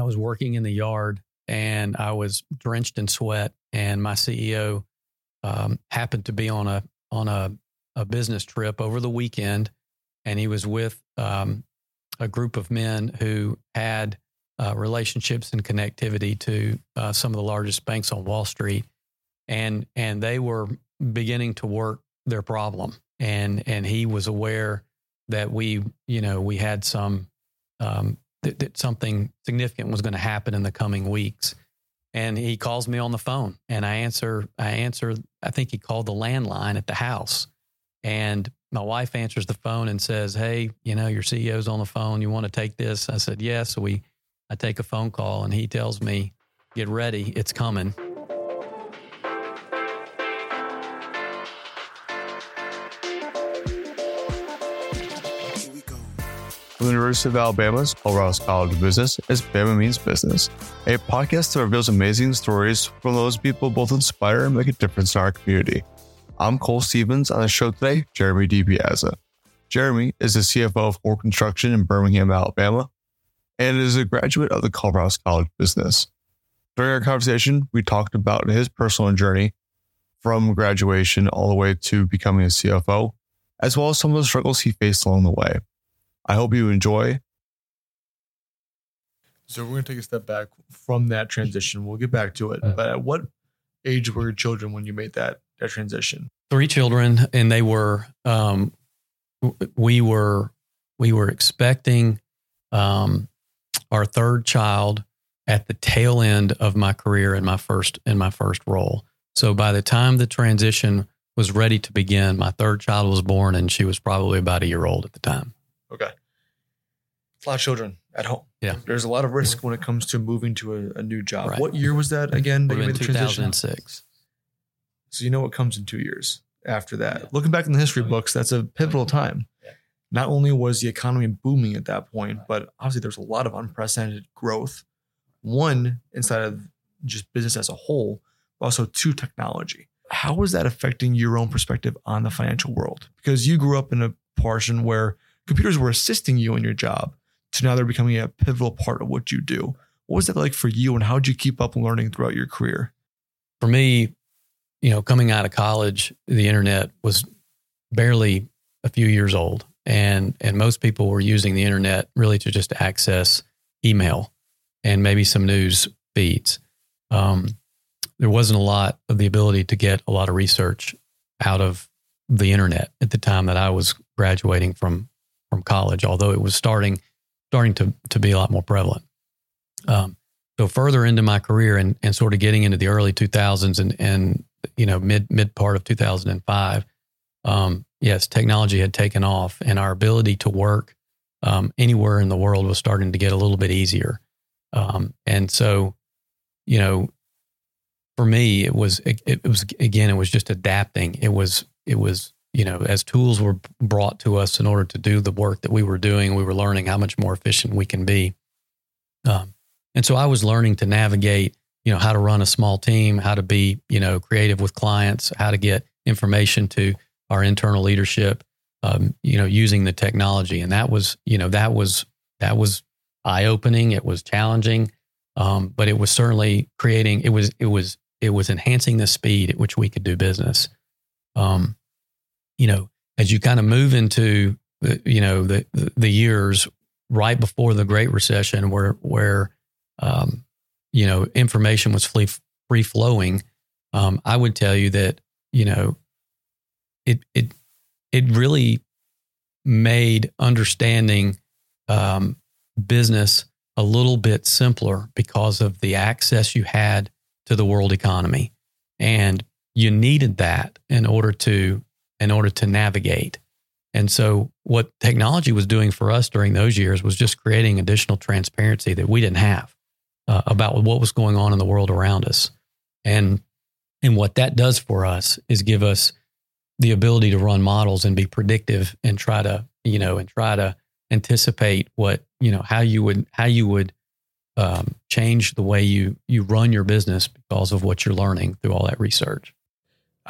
I was working in the yard and I was drenched in sweat. And my CEO um, happened to be on a on a, a business trip over the weekend, and he was with um, a group of men who had uh, relationships and connectivity to uh, some of the largest banks on Wall Street, and and they were beginning to work their problem, and and he was aware that we you know we had some um, that, that something significant was going to happen in the coming weeks, and he calls me on the phone, and I answer I answer I think he called the landline at the house, and my wife answers the phone and says, "Hey, you know your CEO's on the phone. You want to take this?" I said, "Yes." So we I take a phone call, and he tells me, "Get ready, it's coming." From the University of Alabama's Culverhouse College of Business is Bama Means Business, a podcast that reveals amazing stories from those people both inspire and make a difference in our community. I'm Cole Stevens. On the show today, Jeremy Di Piazza. Jeremy is the CFO of Hoar Construction in Birmingham, Alabama, and is a graduate of the Culverhouse College of Business. During our conversation, we talked about his personal journey from graduation all the way to becoming a CFO, as well as some of the struggles he faced along the way. I hope you enjoy. So we're going to take a step back from that transition. We'll get back to it. But at what age were your children when you made that that transition? Three children, and they were um, we were we were expecting um, our third child at the tail end of my career in my first in my first role. So by the time the transition was ready to begin, my third child was born, and she was probably about a year old at the time. Okay. A lot of children at home. Yeah. There's a lot of risk when it comes to moving to a, a new job. Right. What year was that again? That you made the transition? 2006. So you know what comes in two years after that. Looking back in the history books, that's a pivotal time. Not only was the economy booming at that point, but obviously there's a lot of unprecedented growth. One inside of just business as a whole, but also two technology. How was that affecting your own perspective on the financial world? Because you grew up in a portion where computers were assisting you in your job to now they're becoming a pivotal part of what you do. What was that like for you and how did you keep up learning throughout your career? For me, you know, coming out of college, the internet was barely a few years old. And and most people were using the internet really to just access email and maybe some news feeds. Um, there wasn't a lot of the ability to get a lot of research out of the internet at the time that I was graduating from from college, although it was starting starting to to be a lot more prevalent. Um, so further into my career and, and sort of getting into the early 2000s and and you know mid mid part of 2005, um, yes, technology had taken off, and our ability to work um, anywhere in the world was starting to get a little bit easier. Um, and so, you know, for me, it was it, it was again, it was just adapting. It was it was you know, as tools were brought to us in order to do the work that we were doing, we were learning how much more efficient we can be. Um, and so I was learning to navigate, you know, how to run a small team, how to be, you know, creative with clients, how to get information to our internal leadership, um, you know, using the technology. And that was, you know, that was, that was eye opening. It was challenging. Um, but it was certainly creating, it was, it was, it was enhancing the speed at which we could do business. Um, you know, as you kind of move into you know, the, the years right before the Great Recession, where where um, you know information was free free flowing, um, I would tell you that you know it it it really made understanding um, business a little bit simpler because of the access you had to the world economy, and you needed that in order to in order to navigate. And so, what technology was doing for us during those years was just creating additional transparency that we didn't have uh, about what was going on in the world around us. And and what that does for us is give us the ability to run models and be predictive and try to you know and try to anticipate what you know how you would how you would um, change the way you you run your business because of what you're learning through all that research.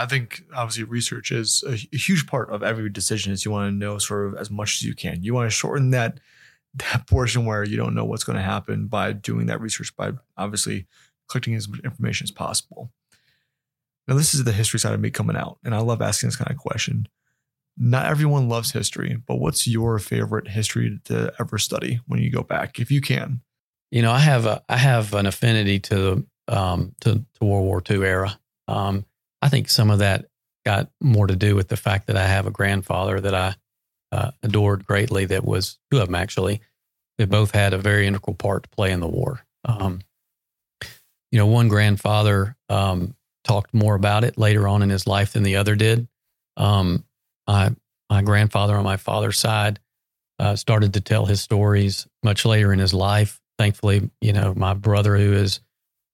I think obviously research is a, huge part of every decision. Is you want to know sort of as much as you can. You want to shorten that that portion where you don't know what's going to happen by doing that research by obviously collecting as much information as possible. Now, this is the history side of me coming out, and I love asking this kind of question. Not everyone loves history, but what's your favorite history to ever study when you go back, if you can? You know, I have a I have an affinity to um, to, to World War II era. Um, I think some of that got more to do with the fact that I have a grandfather that I uh, adored greatly. That was two of them actually. They both had a very integral part to play in the war. Um, you know, one grandfather um, talked more about it later on in his life than the other did. Um, I, my grandfather on my father's side uh, started to tell his stories much later in his life. Thankfully, you know, my brother, who is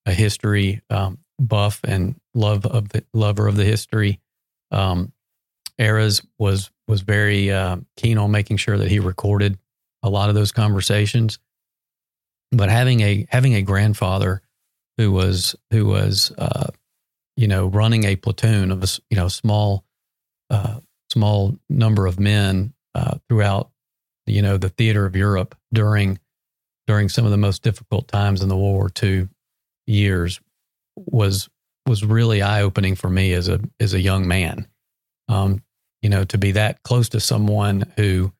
a history um, buff and love of the lover of the history um, eras, was was very uh, keen on making sure that he recorded a lot of those conversations. But having a having a grandfather who was who was uh, you know running a platoon of a you know small uh, small number of men uh, throughout you know the theater of Europe during during some of the most difficult times in the World War II years was was really eye opening for me as a as a young man. Um, you know, to be that close to someone who,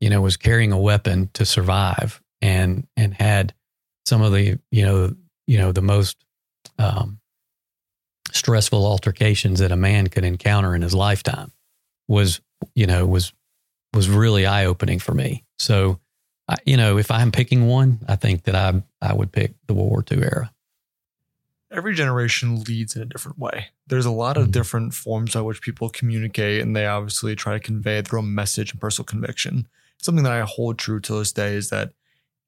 you know, was carrying a weapon to survive and and had some of the you know you know the most um, stressful altercations that a man could encounter in his lifetime was you know was was really eye opening for me. So, I, you know, if I'm picking one, I think that I I would pick the World War II era. Every generation leads in a different way. There's a lot of mm-hmm. different forms by which people communicate, and they obviously try to convey their own message and personal conviction. Something that I hold true to this day is that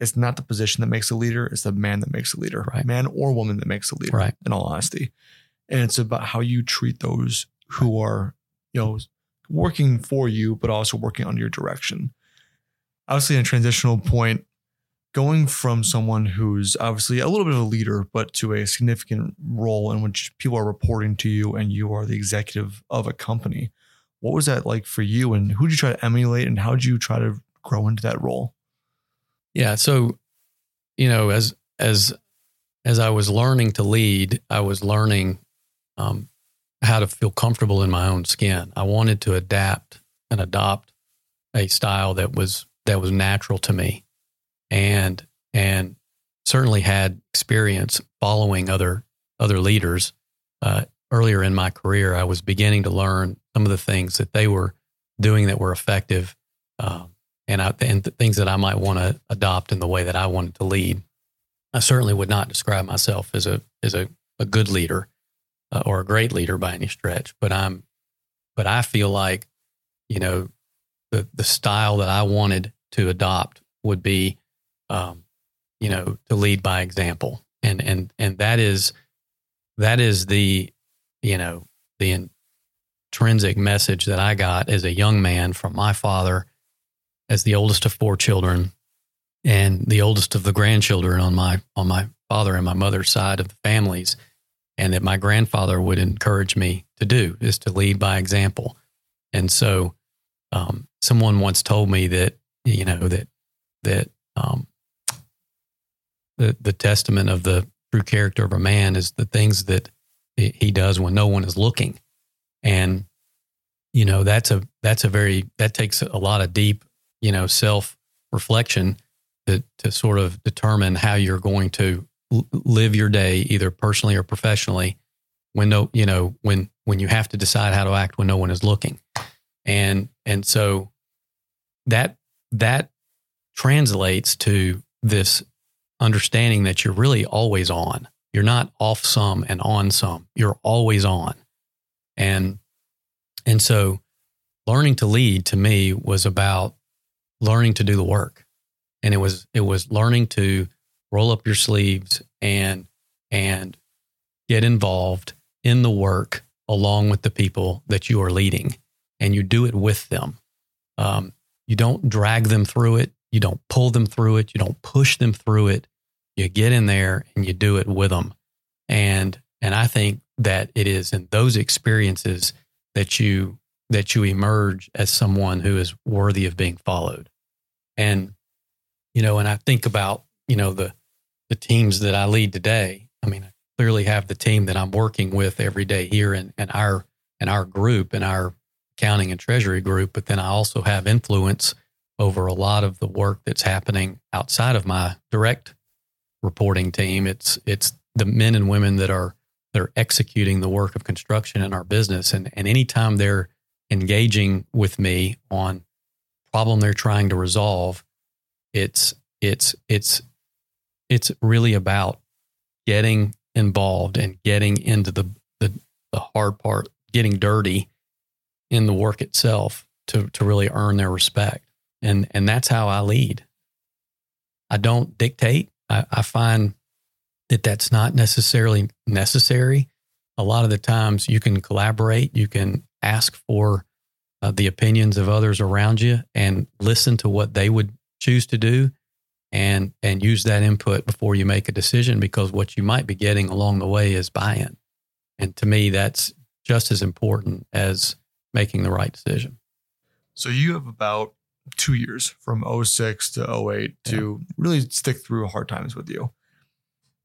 it's not the position that makes a leader, it's the man that makes a leader, right. man or woman that makes a leader, right. in all honesty. And it's about how you treat those who are, you know, working for you, but also working under your direction. Obviously, in a transitional point, going from someone who's obviously a little bit of a leader, but to a significant role in which people are reporting to you and you are the executive of a company. What was that like for you? And who did you try to emulate and how did you try to grow into that role? Yeah. So, you know, as, as, as I was learning to lead, I was learning um, how to feel comfortable in my own skin. I wanted to adapt and adopt a style that was that was natural to me, and and certainly had experience following other other leaders. Uh, earlier in my career, I was beginning to learn some of the things that they were doing that were effective, um, and I, and things that I might want to adopt in the way that I wanted to lead. I certainly would not describe myself as a as a, a good leader uh, or a great leader by any stretch, but I'm, but I feel like, you know, the the style that I wanted to adopt would be, um, you know, to lead by example, and and and that is, that is the, you know, the intrinsic message that I got as a young man from my father, as the oldest of four children, and the oldest of the grandchildren on my on my father and my mother's side of the families and that my grandfather would encourage me to do is to lead by example. And so, um, someone once told me that you know that that um, the the testament of the true character of a man is the things that he does when no one is looking, and you know that's a that's a very that takes a lot of deep you know self reflection to to sort of determine how you're going to live your day either personally or professionally when no you know when when you have to decide how to act when no one is looking. And and so that that translates to this understanding that you're really always on. You're not off some and on some. You're always on. And and so learning to lead to me was about learning to do the work. And it was it was learning to roll up your sleeves and and get involved in the work along with the people that you are leading. And you do it with them. Um, you don't drag them through it you don't pull them through it. You don't push them through it. You get in there and you do it with them and and i think that it is in those experiences that you that you emerge as someone who is worthy of being followed. And you know, and I think about, you know, the, the teams that I lead today. I mean, I clearly have the team that I'm working with every day here in, in our, in our group, in our accounting and treasury group, but then I also have influence over a lot of the work that's happening outside of my direct reporting team. It's it's the men and women that are that are executing the work of construction in our business, and and anytime they're engaging with me on problem they're trying to resolve, it's it's it's it's really about getting involved and getting into the the, the hard part, getting dirty in the work itself to to really earn their respect. And and that's how I lead. I don't dictate. I, I find that that's not necessarily necessary. A lot of the times you can collaborate, you can ask for uh, the opinions of others around you and listen to what they would choose to do and and use that input before you make a decision because what you might be getting along the way is buy-in. And to me that's just as important as making the right decision. So you have about two years from 06 to 08 yeah. to really stick through hard times with you.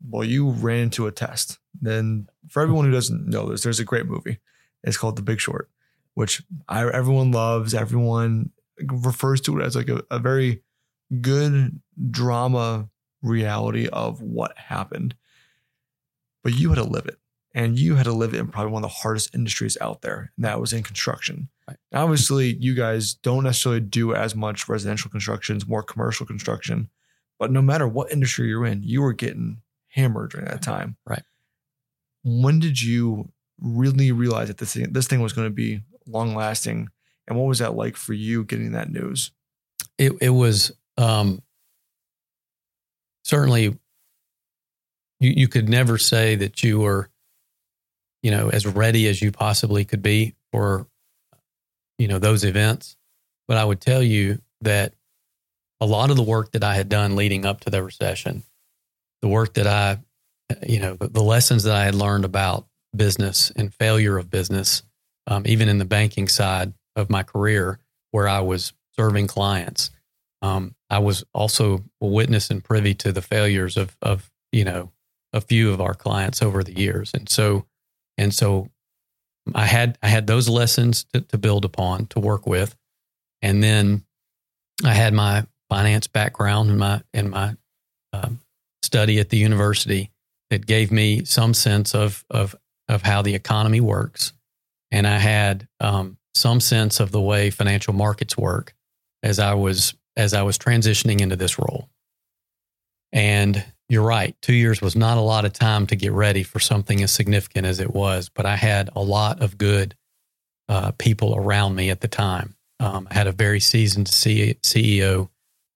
Well, you ran into a test. Then, for everyone who doesn't know this, there's a great movie. It's called The Big Short, which I, everyone loves. Everyone refers to it as like a, a very good drama reality of what happened. But you had to live it and you had to live in probably one of the hardest industries out there, and that was in construction. Right. Obviously, you guys don't necessarily do as much residential construction, it's more commercial construction. But no matter what industry you're in, you were getting hammered during that time. Right. When did you really realize that this thing, this thing was going to be long lasting? And what was that like for you getting that news? It, it was um, certainly, you, you could never say that you were you know, as ready as you possibly could be for, you know, those events. But I would tell you that a lot of the work that I had done leading up to the recession, the work that I, you know, the, lessons that I had learned about business and failure of business, um, even in the banking side of my career, where I was serving clients, um, I was also a witness and privy to the failures of, of, you know, a few of our clients over the years. And so and so I had I had those lessons to, to build upon to work with, and then I had my finance background and my and my um, study at the university that gave me some sense of of of how the economy works, and I had um, some sense of the way financial markets work as I was as I was transitioning into this role. And you're right. Two years was not a lot of time to get ready for something as significant as it was, but I had a lot of good uh, people around me at the time. Um, I had a very seasoned C- CEO,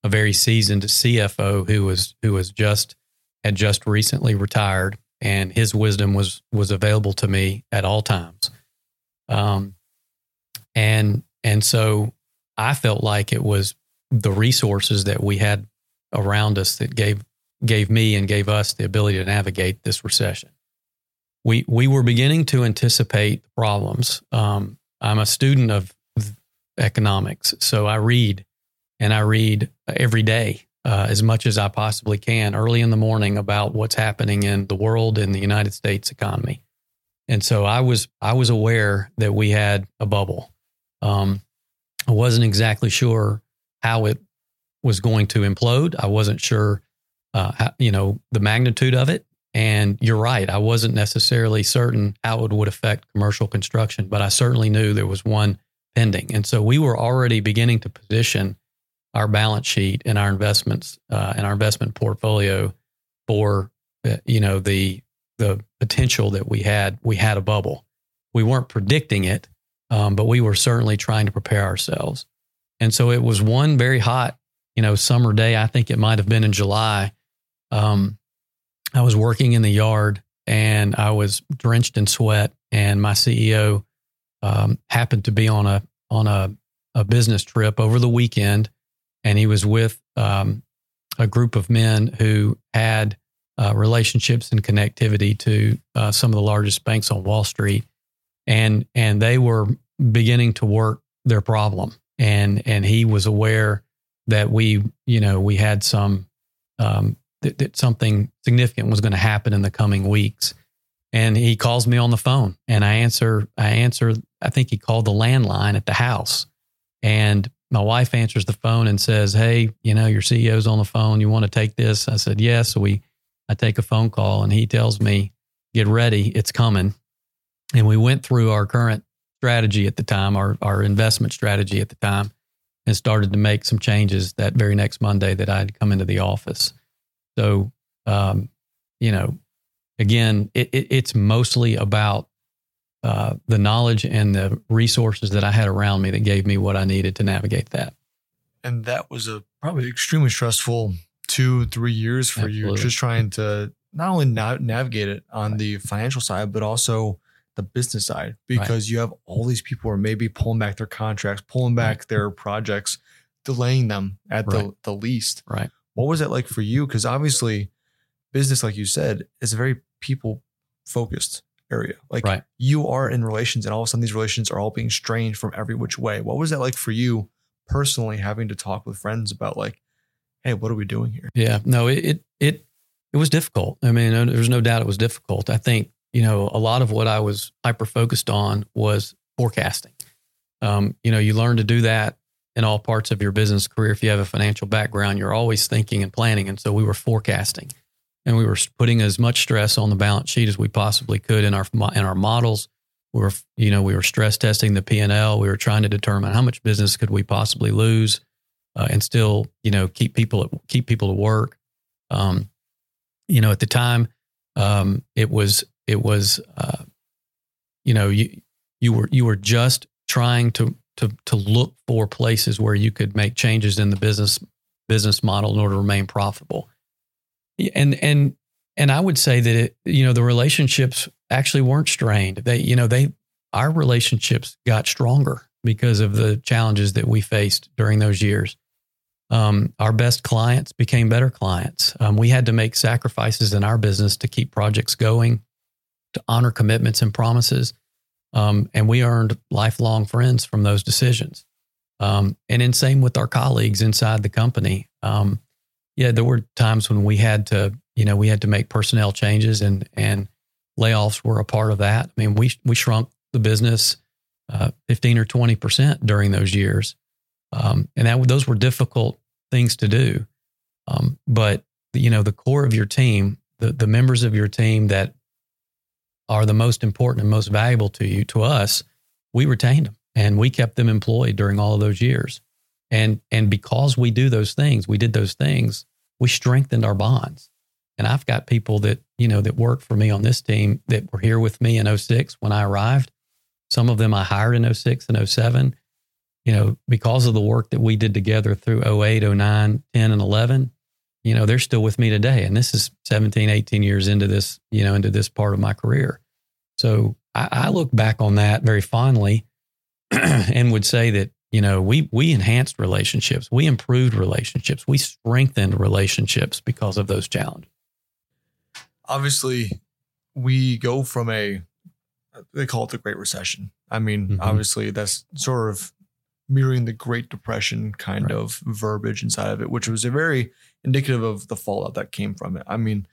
a very seasoned CFO who was who was just had just recently retired, and his wisdom was was available to me at all times. Um, and and so I felt like it was the resources that we had around us that gave gave me and gave us the ability to navigate this recession. We we were beginning to anticipate problems. Um, I'm a student of economics, so I read and I read every day uh, as much as I possibly can early in the morning about what's happening in the world and the United States economy. And so I was I was aware that we had a bubble. Um, I wasn't exactly sure how it was going to implode. I wasn't sure uh, you know, the magnitude of it. And you're right. I wasn't necessarily certain how it would affect commercial construction, but I certainly knew there was one pending. And so we were already beginning to position our balance sheet and our investments uh, and our investment portfolio for, uh, you know, the the potential that we had. We had a bubble. We weren't predicting it, um, but we were certainly trying to prepare ourselves. And so it was one very hot, you know, summer day. I think it might have been in July um, I was working in the yard and I was drenched in sweat, and my CEO um, happened to be on a on a, a business trip over the weekend, and he was with um, a group of men who had uh, relationships and connectivity to uh, some of the largest banks on Wall Street, and and they were beginning to work their problem, and and he was aware that we, you know, we had some um, that, that something significant was going to happen in the coming weeks. And he calls me on the phone, and I answer. I answer. I think he called the landline at the house, and my wife answers the phone and says, "Hey, you know, your CEO's on the phone. You want to take this?" I said, "Yes." So we, I take a phone call, and he tells me, "Get ready, it's coming." And we went through our current strategy at the time, our our investment strategy at the time, and started to make some changes that very next Monday that I'd come into the office. So, um, you know, again, it, it, it's mostly about uh, the knowledge and the resources that I had around me that gave me what I needed to navigate that. And that was a probably extremely stressful two, three years for Absolutely. you, just trying to not only na- navigate it on right. the financial side, but also the business side, because right. you have all these people who are maybe pulling back their contracts, pulling back right. their projects, delaying them at the, the least. Right. What was it like for you? Because obviously, business, like you said, is a very people focused area. Like right. you are in relations, and all of a sudden these relations are all being strained from every which way. What was that like for you personally, having to talk with friends about like, hey, what are we doing here? Yeah, no, it it it, it was difficult. I mean, there's no doubt it was difficult. I think you know a lot of what I was hyper focused on was forecasting. Um, you know, you learn to do that in all parts of your business career. If you have a financial background, you're always thinking and planning. And so we were forecasting and we were putting as much stress on the balance sheet as we possibly could in our in our models. We were, you know, we were stress testing the P and L. We were trying to determine how much business could we possibly lose, uh, and still, you know, keep people keep people to work. Um, you know, at the time, um, it was it was, uh, you know, you you were you were just trying to to to look for places where you could make changes in the business business model in order to remain profitable and and and I would say that it, you know the relationships actually weren't strained. They you know they our relationships got stronger because of the challenges that we faced during those years. Um, our best clients became better clients. Um, we had to make sacrifices in our business to keep projects going, to honor commitments and promises, um, and we earned lifelong friends from those decisions. Um, and in same with our colleagues inside the company. Um, yeah, there were times when we had to, you know, we had to make personnel changes and and layoffs were a part of that. I mean, we we shrunk the business uh, 15 or 20 percent during those years, um, and that those were difficult things to do. Um, but you know, the core of your team, the the members of your team that are the most important and most valuable to you, to us, we retained them and we kept them employed during all of those years. And and because we do those things, we did those things, we strengthened our bonds. And I've got people that, you know, that work for me on this team that were here with me in 06 when I arrived. Some of them I hired in 06 and 07. You know, because of the work that we did together through 08, 09, 10, and 11, you know, they're still with me today. And this is 17, 18 years into this, you know, into this part of my career. So I, I look back on that very fondly and would say that you know we we enhanced relationships we improved relationships we strengthened relationships because of those challenges obviously we go from a they call it the great recession i mean mm-hmm. obviously that's sort of mirroring the great depression kind right. of verbiage inside of it which was a very indicative of the fallout that came from it i mean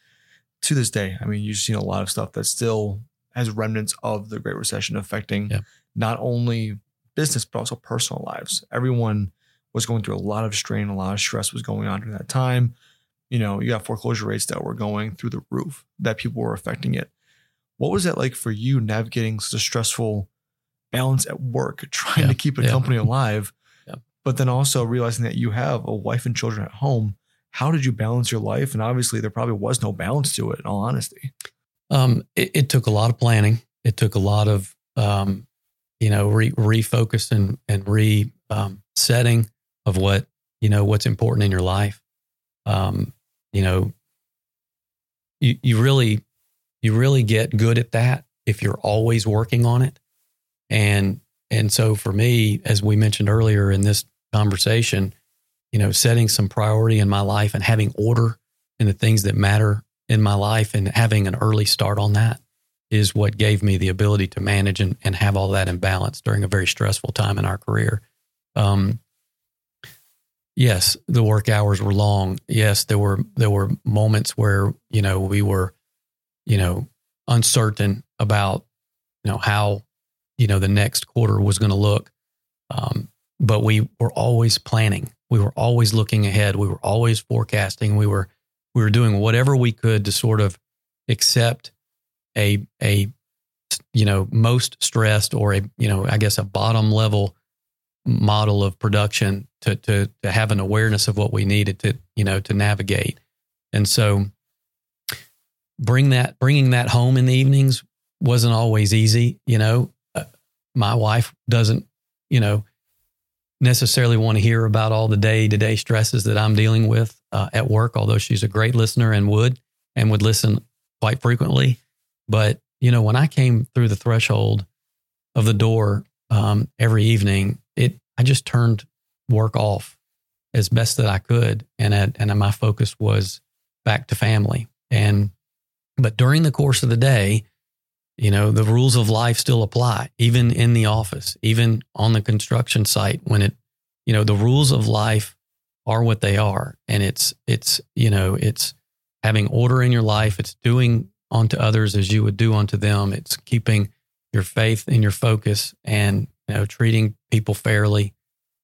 to this day i mean you've seen a lot of stuff that still has remnants of the great recession affecting yeah. not only business, but also personal lives. Everyone was going through a lot of strain, a lot of stress was going on during that time. You know, you got foreclosure rates that were going through the roof, that people were affecting it. What was that like for you navigating such a stressful balance at work, trying yeah, to keep a yeah. company alive, yeah. but then also realizing that you have a wife and children at home? How did you balance your life? And obviously, there probably was no balance to it, in all honesty. Um, it, it, took a lot of planning. It took a lot of um, you know, re, refocus and, and re um, setting of what, you know, what's important in your life. Um, you know, you, you really, you really get good at that if you're always working on it. And, and so for me, as we mentioned earlier in this conversation, you know, setting some priority in my life and having order in the things that matter in my life and having an early start on that is what gave me the ability to manage and, and have all that in balance during a very stressful time in our career. Um, yes, the work hours were long. Yes, there were there were moments where you know we were, you know, uncertain about you know how you know the next quarter was going to look. Um, but we were always planning. We were always looking ahead. We were always forecasting. We were we were doing whatever we could to sort of accept a a you know most stressed or a you know I guess a bottom level model of production to to to have an awareness of what we needed to you know to navigate. And so bring that bringing that home in the evenings wasn't always easy, you know. My wife doesn't, you know, necessarily want to hear about all the day to day stresses that I'm dealing with uh, at work, although she's a great listener and would and would listen quite frequently. But, you know, when I came through the threshold of the door um, every evening, it I just turned work off as best that I could. And, at, and my focus was back to family. And, but during the course of the day, you know, the rules of life still apply, even in the office, even on the construction site when it, you know, the rules of life are what they are. And it's, it's, you know, it's having order in your life. It's doing unto others as you would do unto them. It's keeping your faith and your focus and, you know, treating people fairly.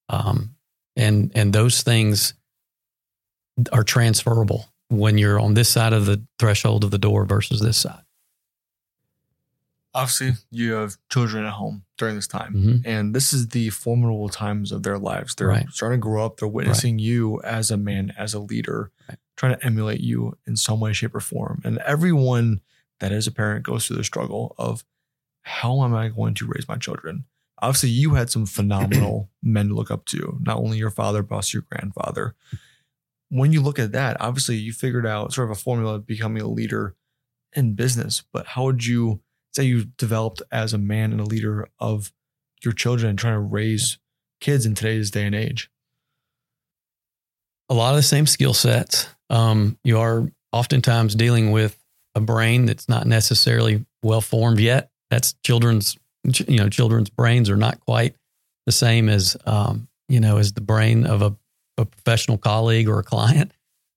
Um, and, and those things are transferable when you're on this side of the threshold of the door versus this side obviously you have children at home during this time mm-hmm. and this is the formidable times of their lives they're right. starting to grow up they're witnessing right. you as a man as a leader right. trying to emulate you in some way shape or form and everyone that is a parent goes through the struggle of how am i going to raise my children obviously you had some phenomenal men to look up to not only your father but also your grandfather when you look at that obviously you figured out sort of a formula of becoming a leader in business but how would you say you developed as a man and a leader of your children and trying to raise kids in today's day and age? A lot of the same skill sets. Um, you are oftentimes dealing with a brain that's not necessarily well formed yet. That's children's, you know, children's brains are not quite the same as, um, you know, as the brain of a, a professional colleague or a client.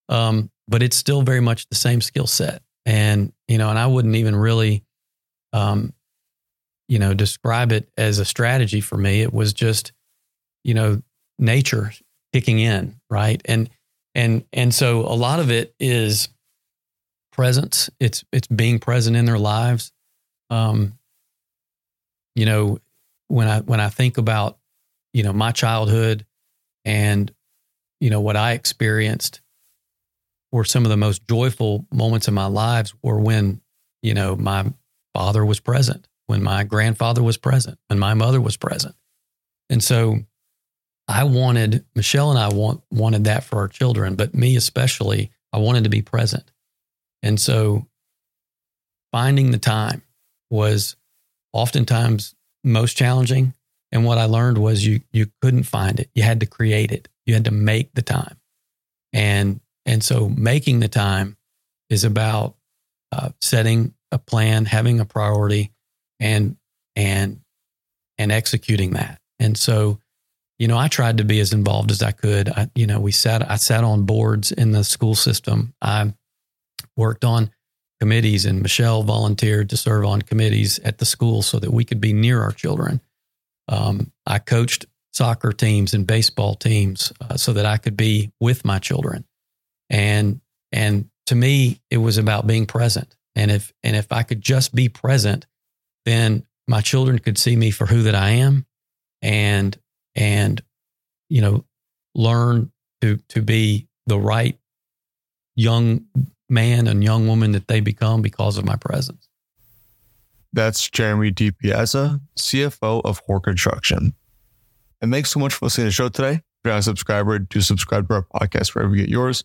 Um, but it's still very much the same skill set. And, you know, and I wouldn't even really um, you know, describe it as a strategy for me. It was just, you know, nature kicking in, right? And and and so a lot of it is presence. It's it's being present in their lives. Um, you know, when I when I think about, you know, my childhood and you know what I experienced were some of the most joyful moments of my lives were when, you know, my father was present, when my grandfather was present, when my mother was present. And so I wanted, Michelle and I want, wanted that for our children, but me especially, I wanted to be present. And so finding the time was oftentimes most challenging. And what I learned was you, you couldn't find it. You had to create it. You had to make the time. And, and so making the time is about uh, setting a plan, having a priority, and and and executing that. And so, you know, I tried to be as involved as I could. I, you know, we sat I sat on boards in the school system. I worked on committees, and Michelle volunteered to serve on committees at the school so that we could be near our children. Um, I coached soccer teams and baseball teams uh, so that I could be with my children. And and to me, it was about being present. And if and if I could just be present, then my children could see me for who that I am and and you know learn to to be the right young man and young woman that they become because of my presence. That's Jeremy Di Piazza, CFO of Hoar Construction. And thanks so much for listening to the show today. If you're not a subscriber, do subscribe to our podcast wherever you get yours.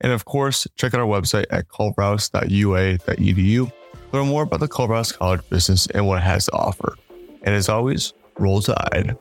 And of course, check out our website at culverhouse.ua.edu. Learn more about the Culverhouse College business and what it has to offer. And as always, roll tide.